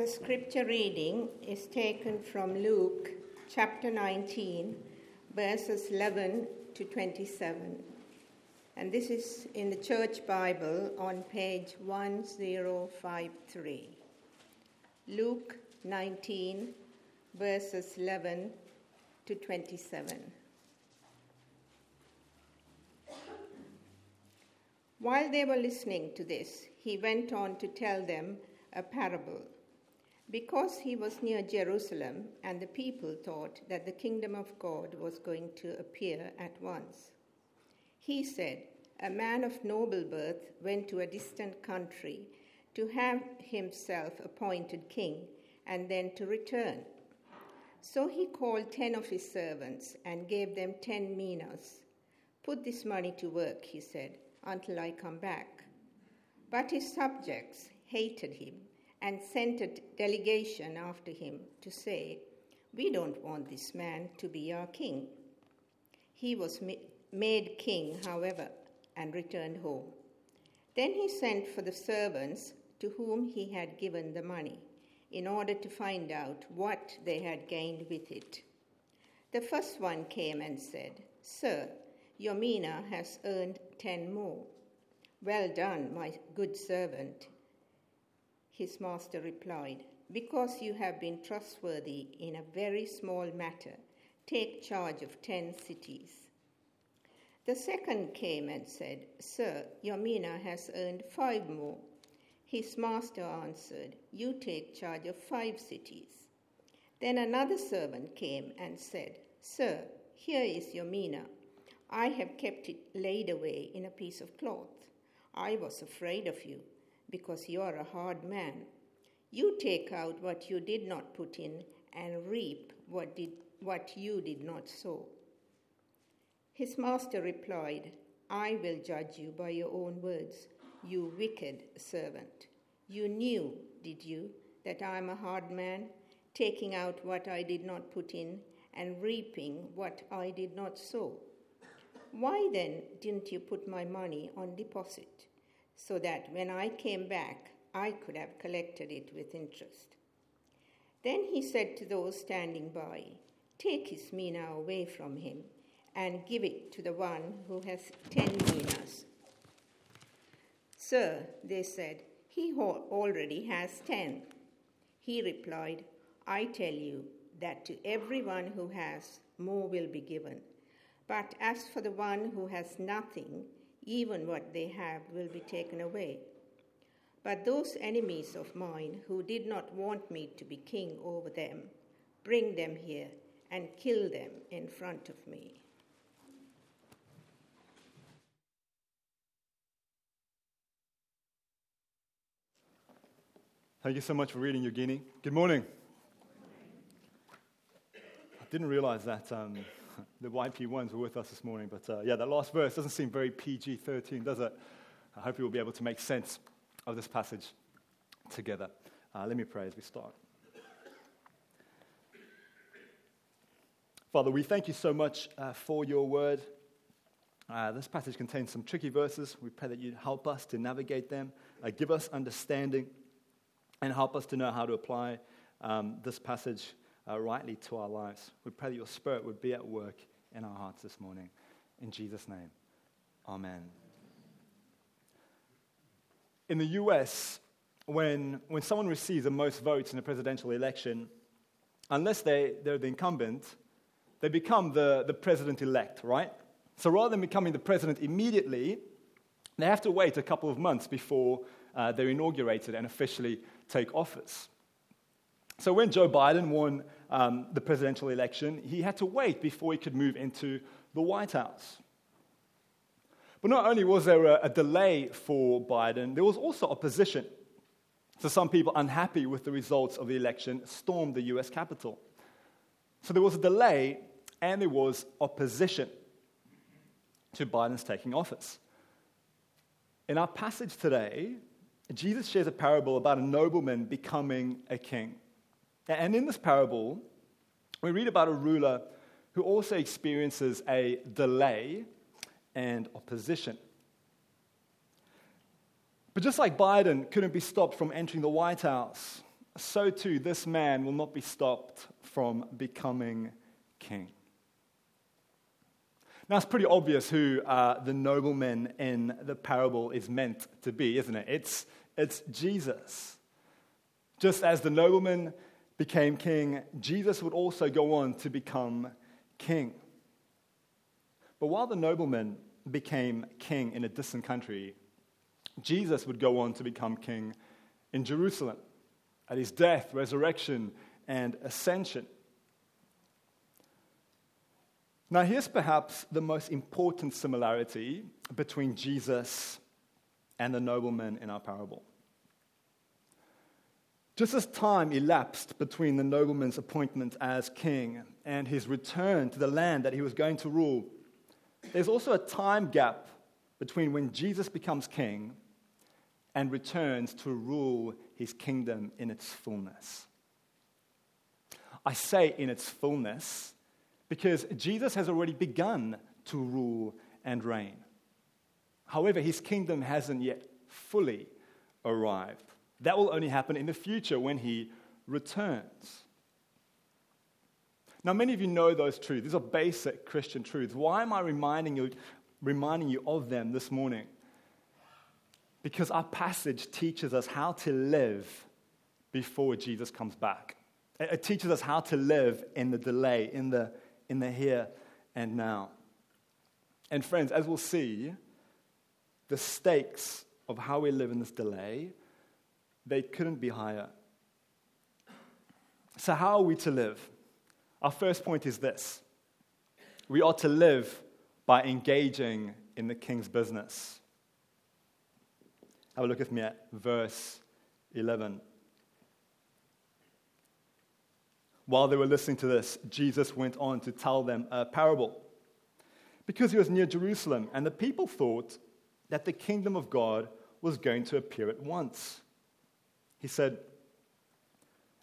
The scripture reading is taken from Luke chapter 19, verses 11 to 27. And this is in the Church Bible on page 1053. Luke 19, verses 11 to 27. While they were listening to this, he went on to tell them a parable. Because he was near Jerusalem, and the people thought that the kingdom of God was going to appear at once, he said, A man of noble birth went to a distant country to have himself appointed king and then to return. So he called ten of his servants and gave them ten minas. Put this money to work, he said until I come back. But his subjects hated him and sent a delegation after him to say, We don't want this man to be our king. He was made king, however, and returned home. Then he sent for the servants to whom he had given the money, in order to find out what they had gained with it. The first one came and said, Sir, your mina has earned ten more. Well done, my good servant. His master replied, Because you have been trustworthy in a very small matter, take charge of ten cities. The second came and said, Sir, your mina has earned five more. His master answered, You take charge of five cities. Then another servant came and said, Sir, here is your mina I have kept it laid away in a piece of cloth. I was afraid of you, because you are a hard man. You take out what you did not put in, and reap what, did, what you did not sow. His master replied, I will judge you by your own words, you wicked servant. You knew, did you, that I am a hard man, taking out what I did not put in, and reaping what I did not sow? Why then didn't you put my money on deposit so that when I came back, I could have collected it with interest? Then he said to those standing by, Take his mina away from him and give it to the one who has ten minas. Sir, they said, he already has ten. He replied, I tell you that to everyone who has, more will be given but as for the one who has nothing, even what they have will be taken away. But those enemies of mine who did not want me to be king over them, bring them here and kill them in front of me. Thank you so much for reading, Eugenie. Good morning. I didn't realize that. Um, the YP ones were with us this morning. But uh, yeah, that last verse doesn't seem very PG 13, does it? I hope you will be able to make sense of this passage together. Uh, let me pray as we start. Father, we thank you so much uh, for your word. Uh, this passage contains some tricky verses. We pray that you help us to navigate them, uh, give us understanding, and help us to know how to apply um, this passage uh, rightly to our lives. We pray that your Spirit would be at work in our hearts this morning. In Jesus' name, Amen. In the US, when, when someone receives the most votes in a presidential election, unless they, they're the incumbent, they become the, the president elect, right? So rather than becoming the president immediately, they have to wait a couple of months before uh, they're inaugurated and officially take office. So when Joe Biden won um, the presidential election, he had to wait before he could move into the White House. But not only was there a, a delay for Biden, there was also opposition. So some people unhappy with the results of the election stormed the US Capitol. So there was a delay and there was opposition to Biden's taking office. In our passage today, Jesus shares a parable about a nobleman becoming a king. And in this parable, we read about a ruler who also experiences a delay and opposition. But just like Biden couldn't be stopped from entering the White House, so too this man will not be stopped from becoming king. Now, it's pretty obvious who uh, the nobleman in the parable is meant to be, isn't it? It's, it's Jesus. Just as the nobleman became king, Jesus would also go on to become king. But while the nobleman became king in a distant country, Jesus would go on to become king in Jerusalem at his death, resurrection, and ascension. Now, here's perhaps the most important similarity between Jesus and the nobleman in our parable. Just as time elapsed between the nobleman's appointment as king and his return to the land that he was going to rule, there's also a time gap between when Jesus becomes king and returns to rule his kingdom in its fullness. I say in its fullness because Jesus has already begun to rule and reign. However, his kingdom hasn't yet fully arrived. That will only happen in the future when he returns. Now, many of you know those truths. These are basic Christian truths. Why am I reminding you, reminding you of them this morning? Because our passage teaches us how to live before Jesus comes back. It teaches us how to live in the delay, in the, in the here and now. And, friends, as we'll see, the stakes of how we live in this delay, they couldn't be higher. So, how are we to live? Our first point is this we ought to live by engaging in the king's business. Have a look with me at verse 11. While they were listening to this, Jesus went on to tell them a parable. Because he was near Jerusalem, and the people thought that the kingdom of God was going to appear at once. He said,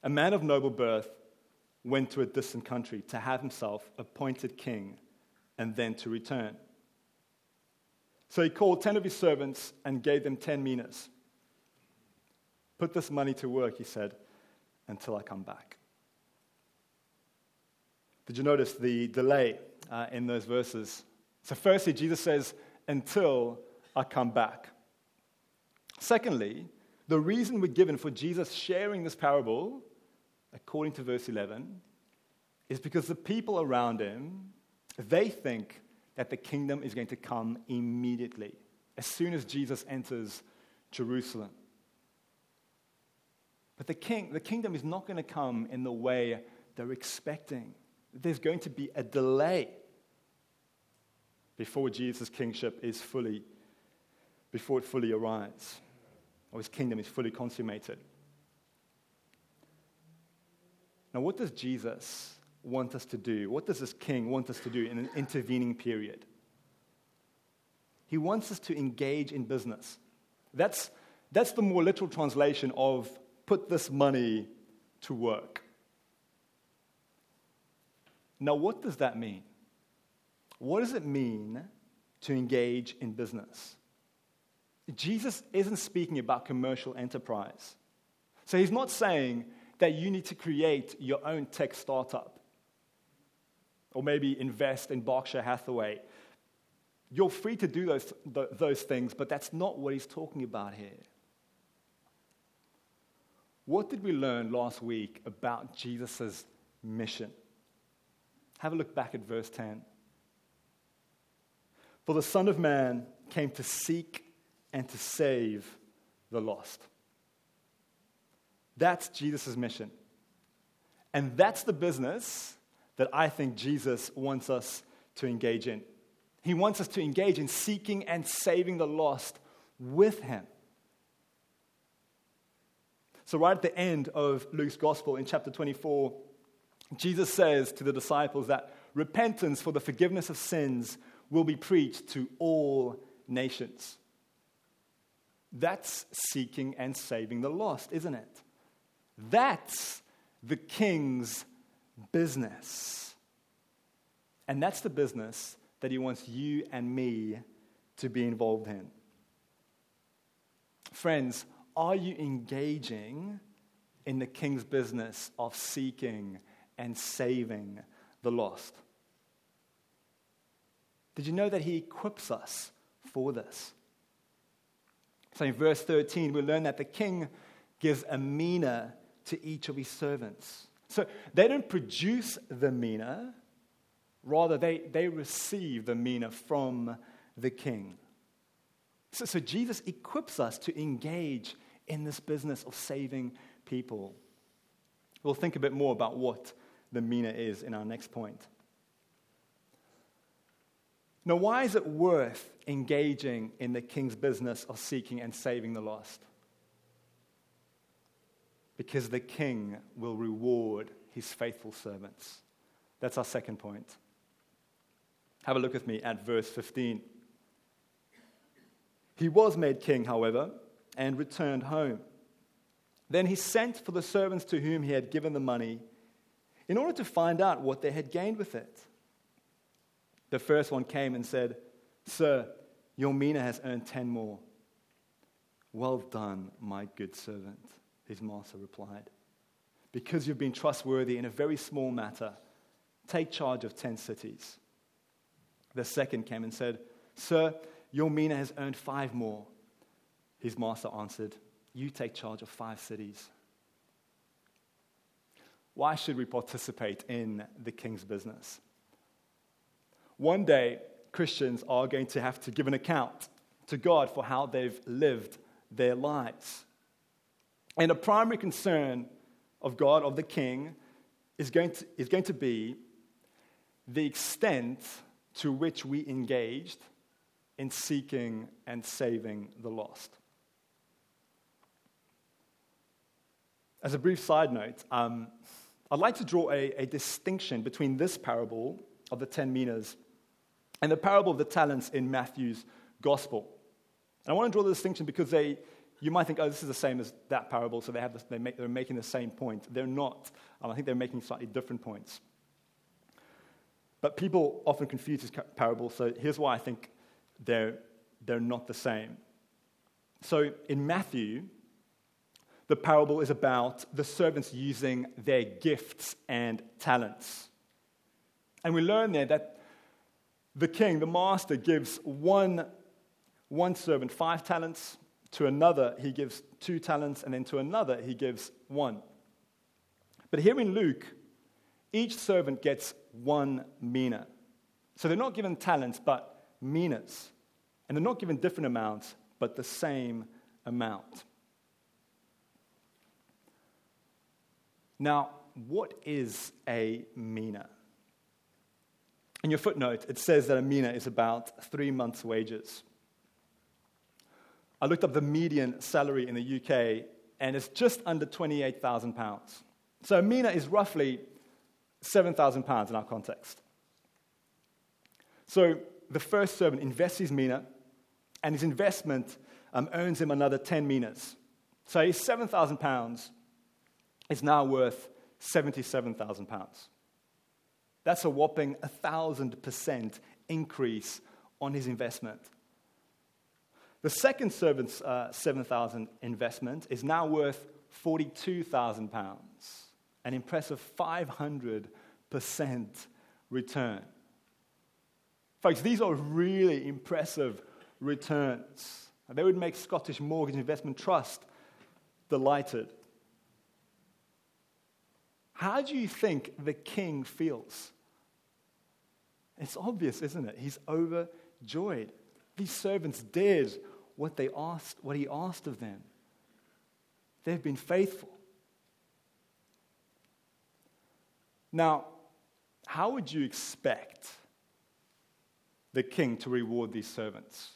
A man of noble birth went to a distant country to have himself appointed king and then to return. So he called 10 of his servants and gave them 10 minas. Put this money to work, he said, until I come back. Did you notice the delay uh, in those verses? So, firstly, Jesus says, until I come back. Secondly, the reason we're given for Jesus sharing this parable, according to verse 11, is because the people around him, they think that the kingdom is going to come immediately, as soon as Jesus enters Jerusalem. But the, king, the kingdom is not going to come in the way they're expecting. There's going to be a delay before Jesus' kingship is fully, before it fully arrives, his kingdom is fully consummated. Now, what does Jesus want us to do? What does this king want us to do in an intervening period? He wants us to engage in business. That's, that's the more literal translation of put this money to work. Now, what does that mean? What does it mean to engage in business? Jesus isn't speaking about commercial enterprise. So he's not saying that you need to create your own tech startup or maybe invest in Berkshire Hathaway. You're free to do those, those things, but that's not what he's talking about here. What did we learn last week about Jesus' mission? Have a look back at verse 10. For the Son of Man came to seek and to save the lost. That's Jesus' mission. And that's the business that I think Jesus wants us to engage in. He wants us to engage in seeking and saving the lost with Him. So, right at the end of Luke's gospel in chapter 24, Jesus says to the disciples that repentance for the forgiveness of sins will be preached to all nations. That's seeking and saving the lost, isn't it? That's the king's business. And that's the business that he wants you and me to be involved in. Friends, are you engaging in the king's business of seeking and saving the lost. Did you know that he equips us for this? So in verse 13, we learn that the king gives a mina to each of his servants. So they don't produce the mina, rather, they, they receive the mina from the king. So, so Jesus equips us to engage in this business of saving people. We'll think a bit more about what the mina is in our next point. Now, why is it worth engaging in the king's business of seeking and saving the lost? Because the king will reward his faithful servants. That's our second point. Have a look with me at verse 15. He was made king, however, and returned home. Then he sent for the servants to whom he had given the money in order to find out what they had gained with it. The first one came and said, Sir, your mina has earned ten more. Well done, my good servant, his master replied. Because you've been trustworthy in a very small matter, take charge of ten cities. The second came and said, Sir, your mina has earned five more. His master answered, You take charge of five cities. Why should we participate in the king's business? One day, Christians are going to have to give an account to God for how they've lived their lives. And a primary concern of God, of the king, is going to, is going to be the extent to which we engaged in seeking and saving the lost. As a brief side note, um, I'd like to draw a, a, distinction between this parable of the ten minas and the parable of the talents in Matthew's gospel. And I want to draw the distinction because they, you might think, oh, this is the same as that parable, so they have this, they make, they're making the same point. They're not. Um, I think they're making slightly different points. But people often confuse this parable, so here's why I think they're, they're not the same. So in Matthew, the parable is about the servants using their gifts and talents. And we learn there that the king, the master, gives one, one servant five talents, to another he gives two talents, and then to another he gives one. But here in Luke, each servant gets one mina. So they're not given talents, but minas. And they're not given different amounts, but the same amount. Now, what is a mina? In your footnote, it says that a mina is about three months' wages. I looked up the median salary in the UK, and it's just under £28,000. So a mina is roughly £7,000 in our context. So the first servant invests his mina, and his investment um, earns him another 10 minas. So his 7,000 pounds is now worth 77,000 pounds. That's a whopping 1,000% increase on his investment. The second servant's uh, 7,000 investment is now worth 42,000 pounds, an impressive 500% return. Folks, these are really impressive returns. They would make Scottish Mortgage Investment Trust delighted. How do you think the king feels? It's obvious, isn't it? He's overjoyed. These servants did what they asked, what he asked of them. They've been faithful. Now, how would you expect the king to reward these servants?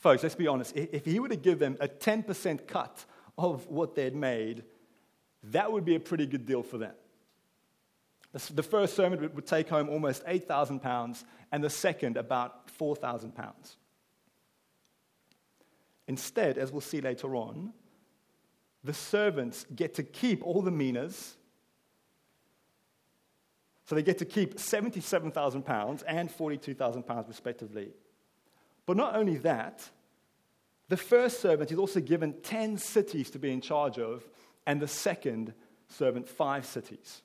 Folks, let's be honest. If he were to give them a 10% cut of what they'd made, that would be a pretty good deal for them. The first servant would take home almost 8,000 pounds, and the second about 4,000 pounds. Instead, as we'll see later on, the servants get to keep all the minas so they get to keep 77,000 pounds and 42,000 pounds, respectively. But not only that, the first servant is also given 10 cities to be in charge of and the second servant five cities.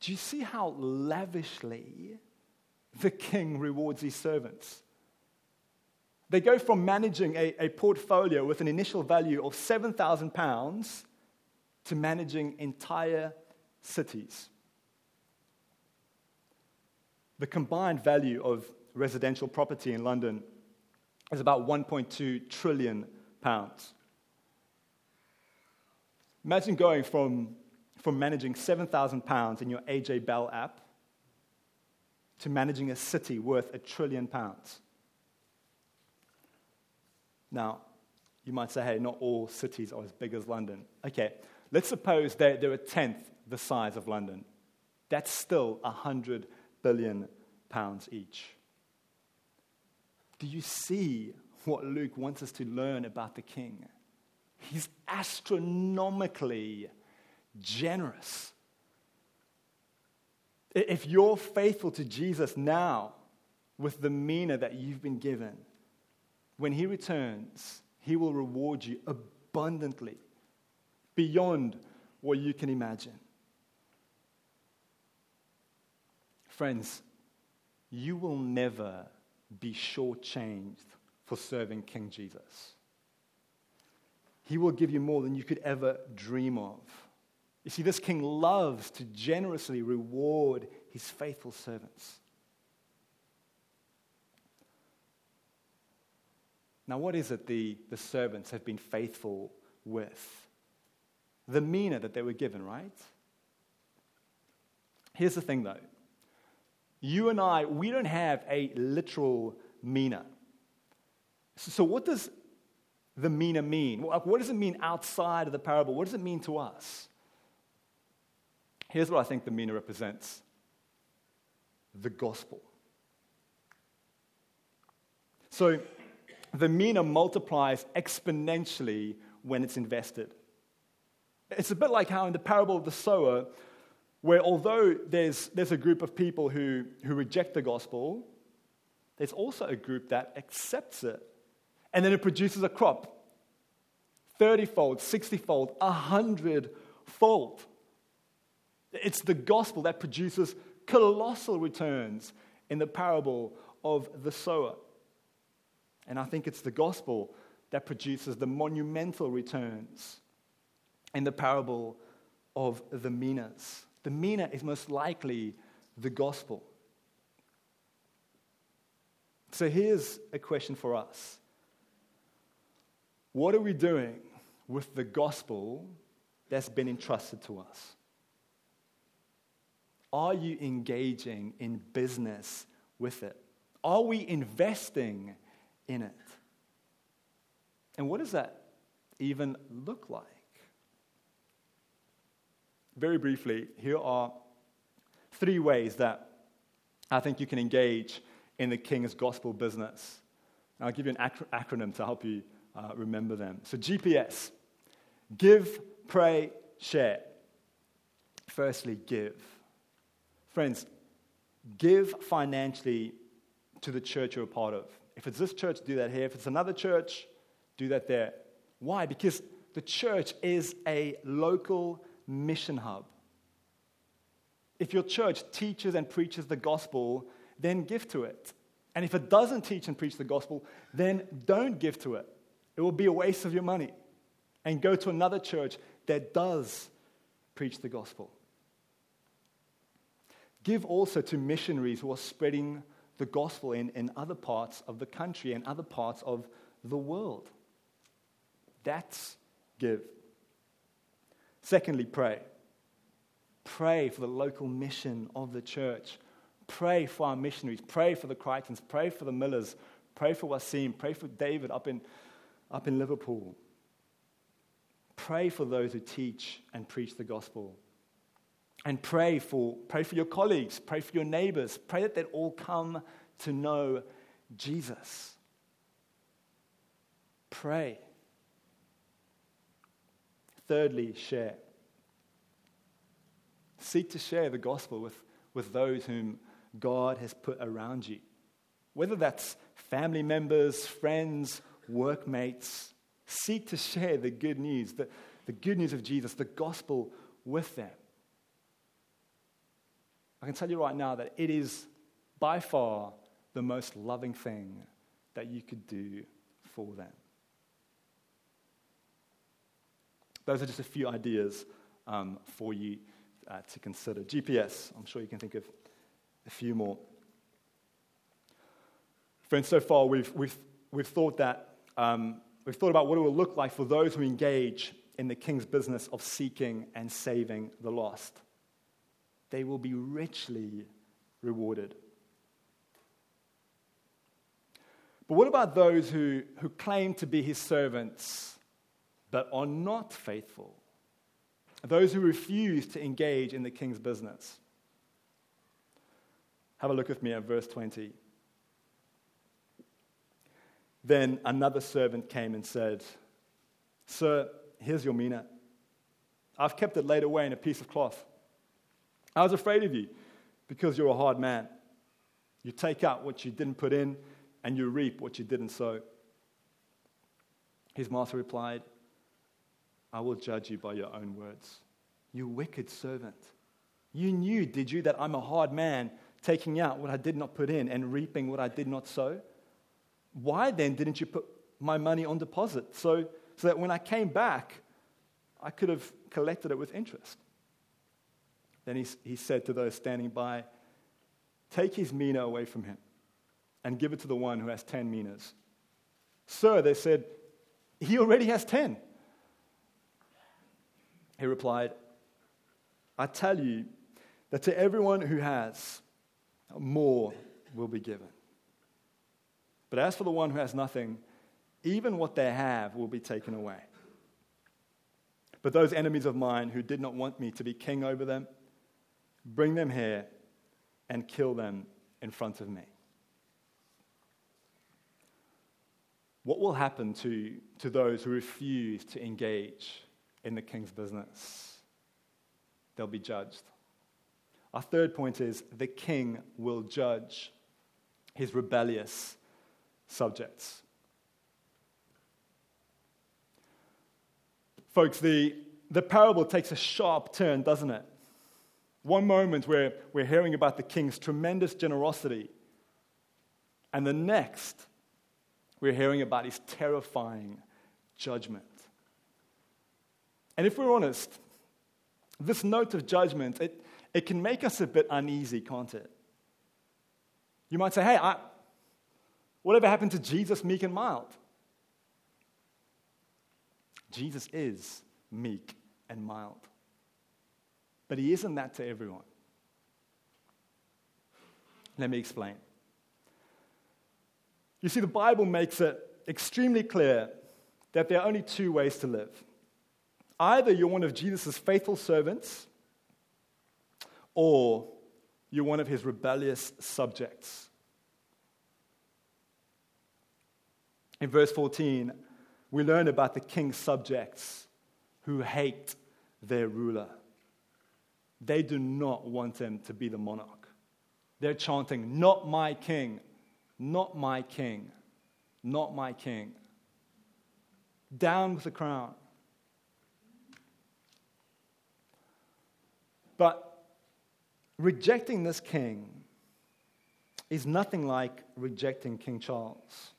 Do you see how lavishly the king rewards his servants? They go from managing a, a portfolio with an initial value of £7,000 to managing entire cities. The combined value of residential property in London is about 1.2 trillion pounds. Imagine going from, from managing 7,000 pounds in your AJ Bell app to managing a city worth a trillion pounds. Now, you might say, hey, not all cities are as big as London. Okay, let's suppose they're, they're a tenth the size of London. That's still 100 billion pounds each. Do you see what Luke wants us to learn about the king? He's astronomically generous. If you're faithful to Jesus now with the mina that you've been given, when he returns, he will reward you abundantly beyond what you can imagine. Friends, you will never be shortchanged for serving King Jesus. He will give you more than you could ever dream of. You see, this king loves to generously reward his faithful servants. Now, what is it the, the servants have been faithful with? The mina that they were given, right? Here's the thing, though. You and I, we don't have a literal mina. So, what does the mina mean? What does it mean outside of the parable? What does it mean to us? Here's what I think the mina represents the gospel. So, the mina multiplies exponentially when it's invested. It's a bit like how in the parable of the sower, where although there's, there's a group of people who, who reject the gospel, there's also a group that accepts it. And then it produces a crop 30 fold, 60 fold, 100 fold. It's the gospel that produces colossal returns in the parable of the sower. And I think it's the gospel that produces the monumental returns in the parable of the minas. The mina is most likely the gospel. So here's a question for us What are we doing with the gospel that's been entrusted to us? Are you engaging in business with it? Are we investing in it. And what does that even look like? Very briefly, here are three ways that I think you can engage in the King's gospel business. And I'll give you an acro- acronym to help you uh, remember them. So, GPS give, pray, share. Firstly, give. Friends, give financially to the church you're a part of. If it's this church, do that here. If it's another church, do that there. Why? Because the church is a local mission hub. If your church teaches and preaches the gospel, then give to it. And if it doesn't teach and preach the gospel, then don't give to it. It will be a waste of your money. And go to another church that does preach the gospel. Give also to missionaries who are spreading the gospel in, in other parts of the country and other parts of the world. That's give. Secondly, pray. Pray for the local mission of the church. Pray for our missionaries. Pray for the Crichtons. Pray for the Millers. Pray for Wasim. Pray for David up in, up in Liverpool. Pray for those who teach and preach the gospel. And pray for, pray for your colleagues, pray for your neighbors, pray that they all come to know Jesus. Pray. Thirdly, share. Seek to share the gospel with, with those whom God has put around you. Whether that's family members, friends, workmates, Seek to share the good news, the, the good news of Jesus, the gospel with them. I can tell you right now that it is by far the most loving thing that you could do for them. Those are just a few ideas um, for you uh, to consider. GPS, I'm sure you can think of a few more. Friends, so far we've, we've, we've thought that um, we've thought about what it will look like for those who engage in the king's business of seeking and saving the lost. They will be richly rewarded. But what about those who, who claim to be his servants but are not faithful? Those who refuse to engage in the king's business? Have a look with me at verse 20. Then another servant came and said, Sir, here's your mina. I've kept it laid away in a piece of cloth. I was afraid of you because you're a hard man. You take out what you didn't put in, and you reap what you didn't sow. His master replied, I will judge you by your own words. You wicked servant. You knew, did you, that I'm a hard man, taking out what I did not put in and reaping what I did not sow? Why then didn't you put my money on deposit so, so that when I came back, I could have collected it with interest? Then he, he said to those standing by, Take his mina away from him and give it to the one who has 10 minas. Sir, they said, he already has 10. He replied, I tell you that to everyone who has, more will be given. But as for the one who has nothing, even what they have will be taken away. But those enemies of mine who did not want me to be king over them, bring them here and kill them in front of me. what will happen to, to those who refuse to engage in the king's business? They'll be judged. Our third point is the king will judge his rebellious subjects. Folks, the, the parable takes a sharp turn, doesn't it? One moment where we're hearing about the king's tremendous generosity, and the next, we're hearing about his terrifying judgment. And if we're honest, this note of judgment, it, it can make us a bit uneasy, can't it? You might say, hey, I, whatever happened to Jesus, meek and mild? Jesus is meek and mild. But he isn't that to everyone. Let me explain. You see, the Bible makes it extremely clear that there are only two ways to live. Either you're one of Jesus' faithful servants, or you're one of his rebellious subjects. In verse 14, we learn about the king's subjects who hate their ruler. They do not want him to be the monarch. They're chanting, Not my king, not my king. Not my king. Down with the crown. But rejecting this king is nothing like rejecting King Charles.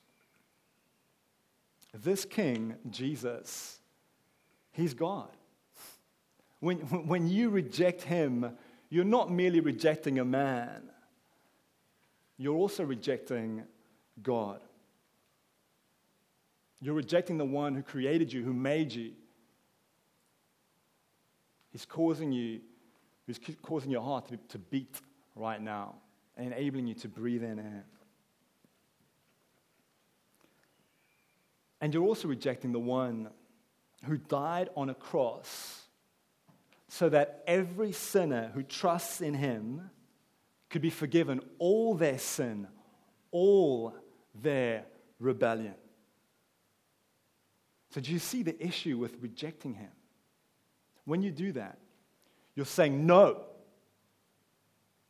This king, Jesus, he's God. When, when you reject him, you're not merely rejecting a man, you're also rejecting God. You're rejecting the one who created you, who made you. He's causing you, he's causing your heart to, to beat right now and enabling you to breathe in air. And you're also rejecting the one who died on a cross so that every sinner who trusts in him could be forgiven all their sin, all their rebellion. So, do you see the issue with rejecting Him? When you do that, you're saying no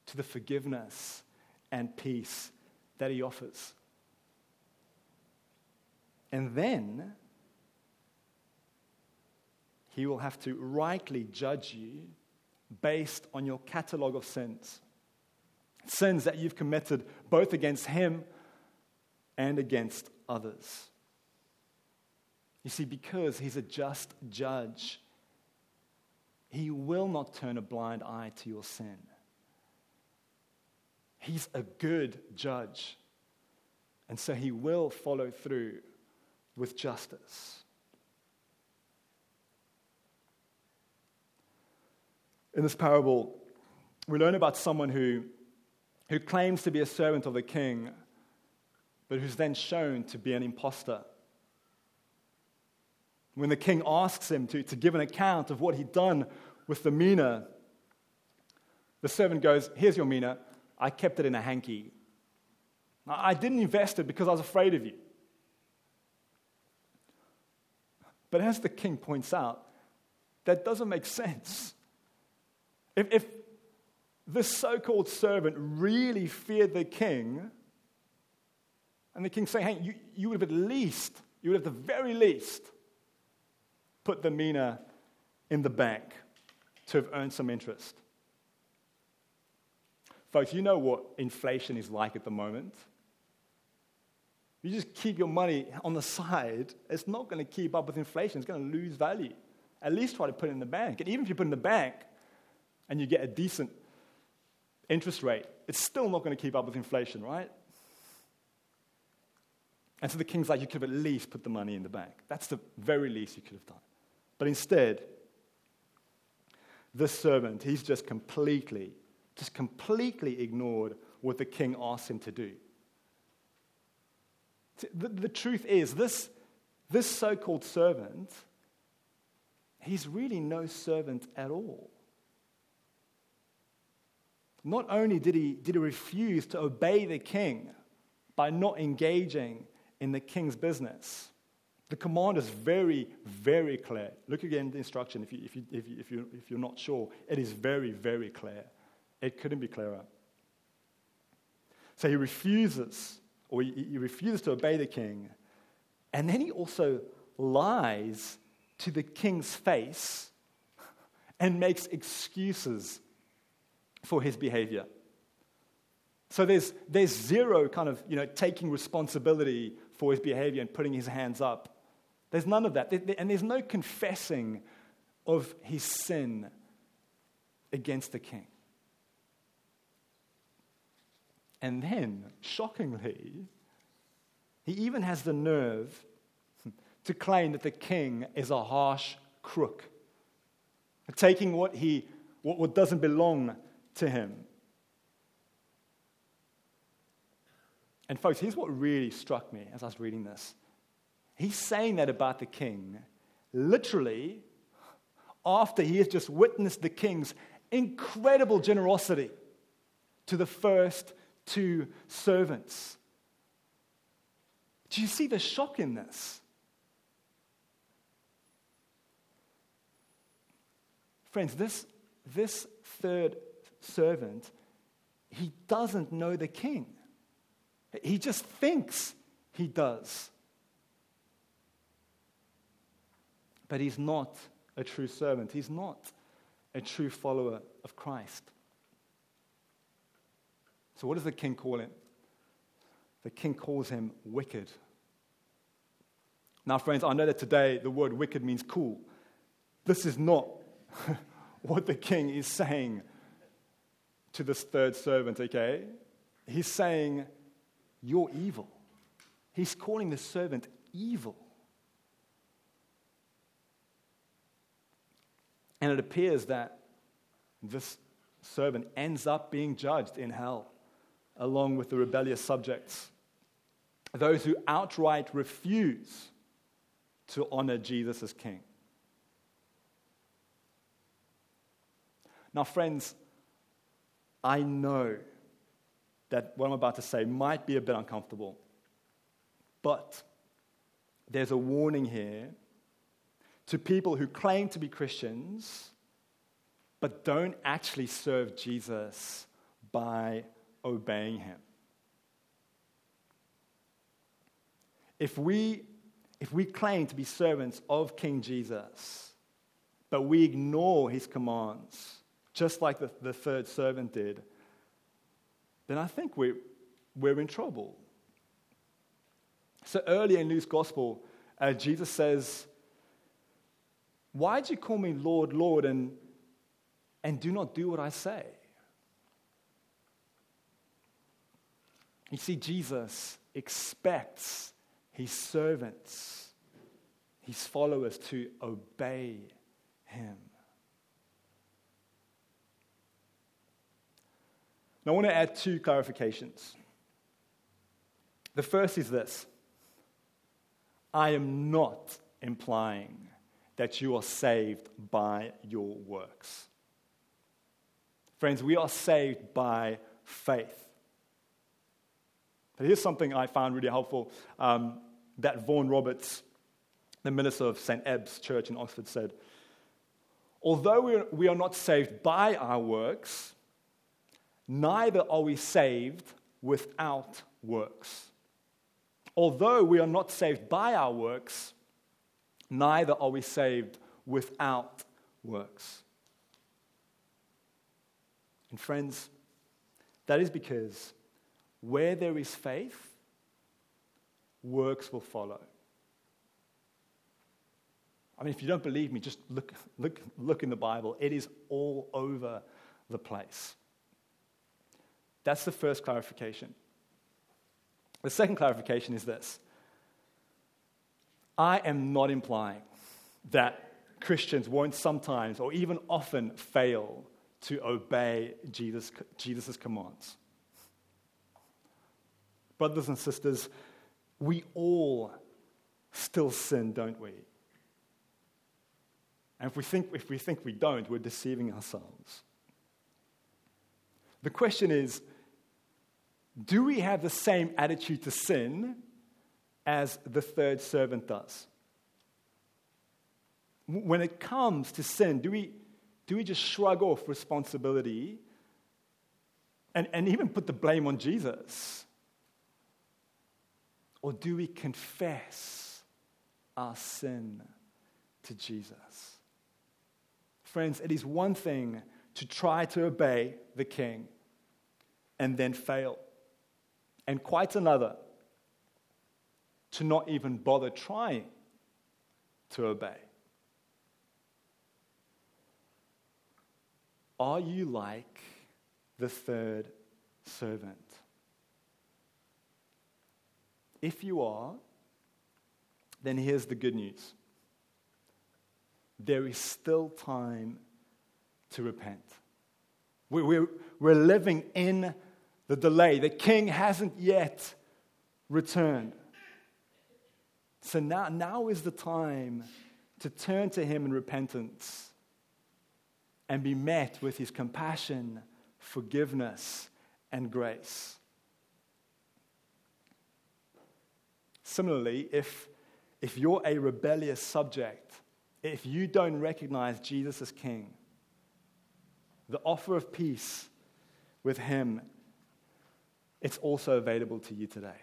to the forgiveness and peace that He offers. And then he will have to rightly judge you based on your catalogue of sins. Sins that you've committed both against him and against others. You see, because he's a just judge, he will not turn a blind eye to your sin. He's a good judge. And so he will follow through with justice. In this parable, we learn about someone who, who claims to be a servant of the king, but who's then shown to be an impostor. When the king asks him to, to give an account of what he'd done with the mina, the servant goes, Here's your mina. I kept it in a hanky. I didn't invest it because I was afraid of you. But as the king points out, that doesn't make sense. If, if this so called servant really feared the king, and the king saying, hey, you, you would have at least, you would have the very least put the mina in the bank to have earned some interest. Folks, you know what inflation is like at the moment. You just keep your money on the side, it's not going to keep up with inflation. It's going to lose value. At least try to put it in the bank. And even if you put it in the bank and you get a decent interest rate, it's still not going to keep up with inflation, right? And so the king's like, you could have at least put the money in the bank. That's the very least you could have done. But instead, this servant, he's just completely, just completely ignored what the king asked him to do. The, the truth is, this, this so called servant, he's really no servant at all. Not only did he, did he refuse to obey the king by not engaging in the king's business, the command is very, very clear. Look again at the instruction if, you, if, you, if, you, if, you, if you're not sure. It is very, very clear. It couldn't be clearer. So he refuses or he, he refuses to obey the king. And then he also lies to the king's face and makes excuses for his behavior. So there's, there's zero kind of, you know, taking responsibility for his behavior and putting his hands up. There's none of that. And there's no confessing of his sin against the king. And then, shockingly, he even has the nerve to claim that the king is a harsh crook, taking what, he, what doesn't belong to him. And, folks, here's what really struck me as I was reading this. He's saying that about the king, literally, after he has just witnessed the king's incredible generosity to the first two servants. Do you see the shock in this? Friends, this, this third servant, he doesn't know the king. He just thinks he does. But he's not a true servant. He's not a true follower of Christ. So, what does the king call him? The king calls him wicked. Now, friends, I know that today the word wicked means cool. This is not what the king is saying to this third servant, okay? He's saying, You're evil. He's calling the servant evil. And it appears that this servant ends up being judged in hell along with the rebellious subjects, those who outright refuse to honor Jesus as king. Now, friends, I know that what I'm about to say might be a bit uncomfortable, but there's a warning here to people who claim to be Christians but don't actually serve Jesus by obeying him. If we, if we claim to be servants of King Jesus, but we ignore his commands, just like the, the third servant did, then I think we're, we're in trouble. So earlier in Luke's gospel, uh, Jesus says, Why do you call me Lord, Lord, and, and do not do what I say? You see, Jesus expects his servants, his followers, to obey him. Now, I want to add two clarifications. The first is this I am not implying that you are saved by your works. Friends, we are saved by faith. But here's something I found really helpful um, that Vaughan Roberts, the minister of St. Ebbe's Church in Oxford, said. Although we are not saved by our works, neither are we saved without works. Although we are not saved by our works, neither are we saved without works. And friends, that is because where there is faith, works will follow. I mean, if you don't believe me, just look, look, look in the Bible. It is all over the place. That's the first clarification. The second clarification is this I am not implying that Christians won't sometimes or even often fail to obey Jesus' Jesus's commands. Brothers and sisters, we all still sin, don't we? And if we think, if we, think we don't, we're deceiving ourselves. The question is do we have the same attitude to sin as the third servant does? When it comes to sin, do we, do we just shrug off responsibility and, and even put the blame on Jesus? Or do we confess our sin to Jesus? Friends, it is one thing to try to obey the king and then fail, and quite another to not even bother trying to obey. Are you like the third servant? If you are, then here's the good news there is still time to repent. We're, we're we're living in the delay. The king hasn't yet returned. So now, now is the time to turn to him in repentance and be met with his compassion, forgiveness, and grace. Similarly, if, if you're a rebellious subject, if you don't recognize Jesus as King, the offer of peace with Him, it's also available to you today.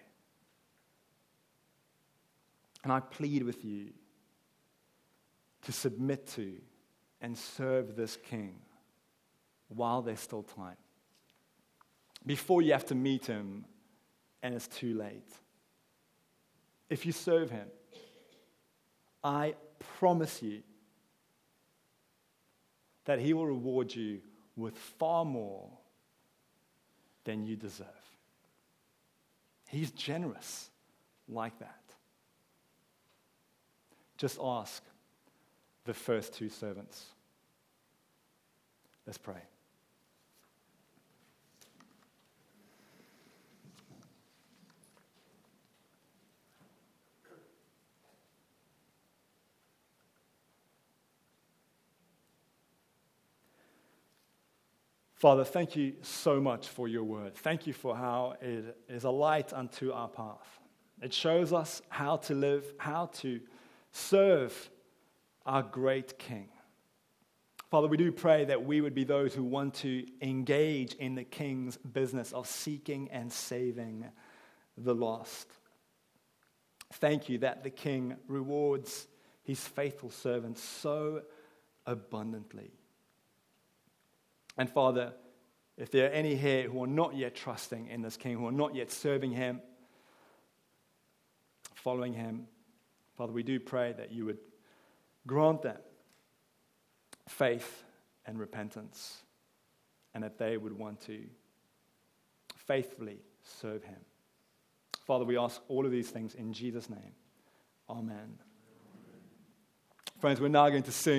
And I plead with you to submit to and serve this King while there's still time. Before you have to meet Him and it's too late if you serve him, I promise you that he will reward you with far more than you deserve. He's generous like that. Just ask the first two servants. Let's pray. Father, thank you so much for your word. Thank you for how it is a light unto our path. It shows us how to live, how to serve our great King. Father, we do pray that we would be those who want to engage in the King's business of seeking and saving the lost. Thank you that the King rewards his faithful servants so abundantly. And Father, if there are any here who are not yet trusting in this King, who are not yet serving Him, following Him, Father, we do pray that you would grant them faith and repentance, and that they would want to faithfully serve Him. Father, we ask all of these things in Jesus' name. Amen. Friends, we're now going to sing.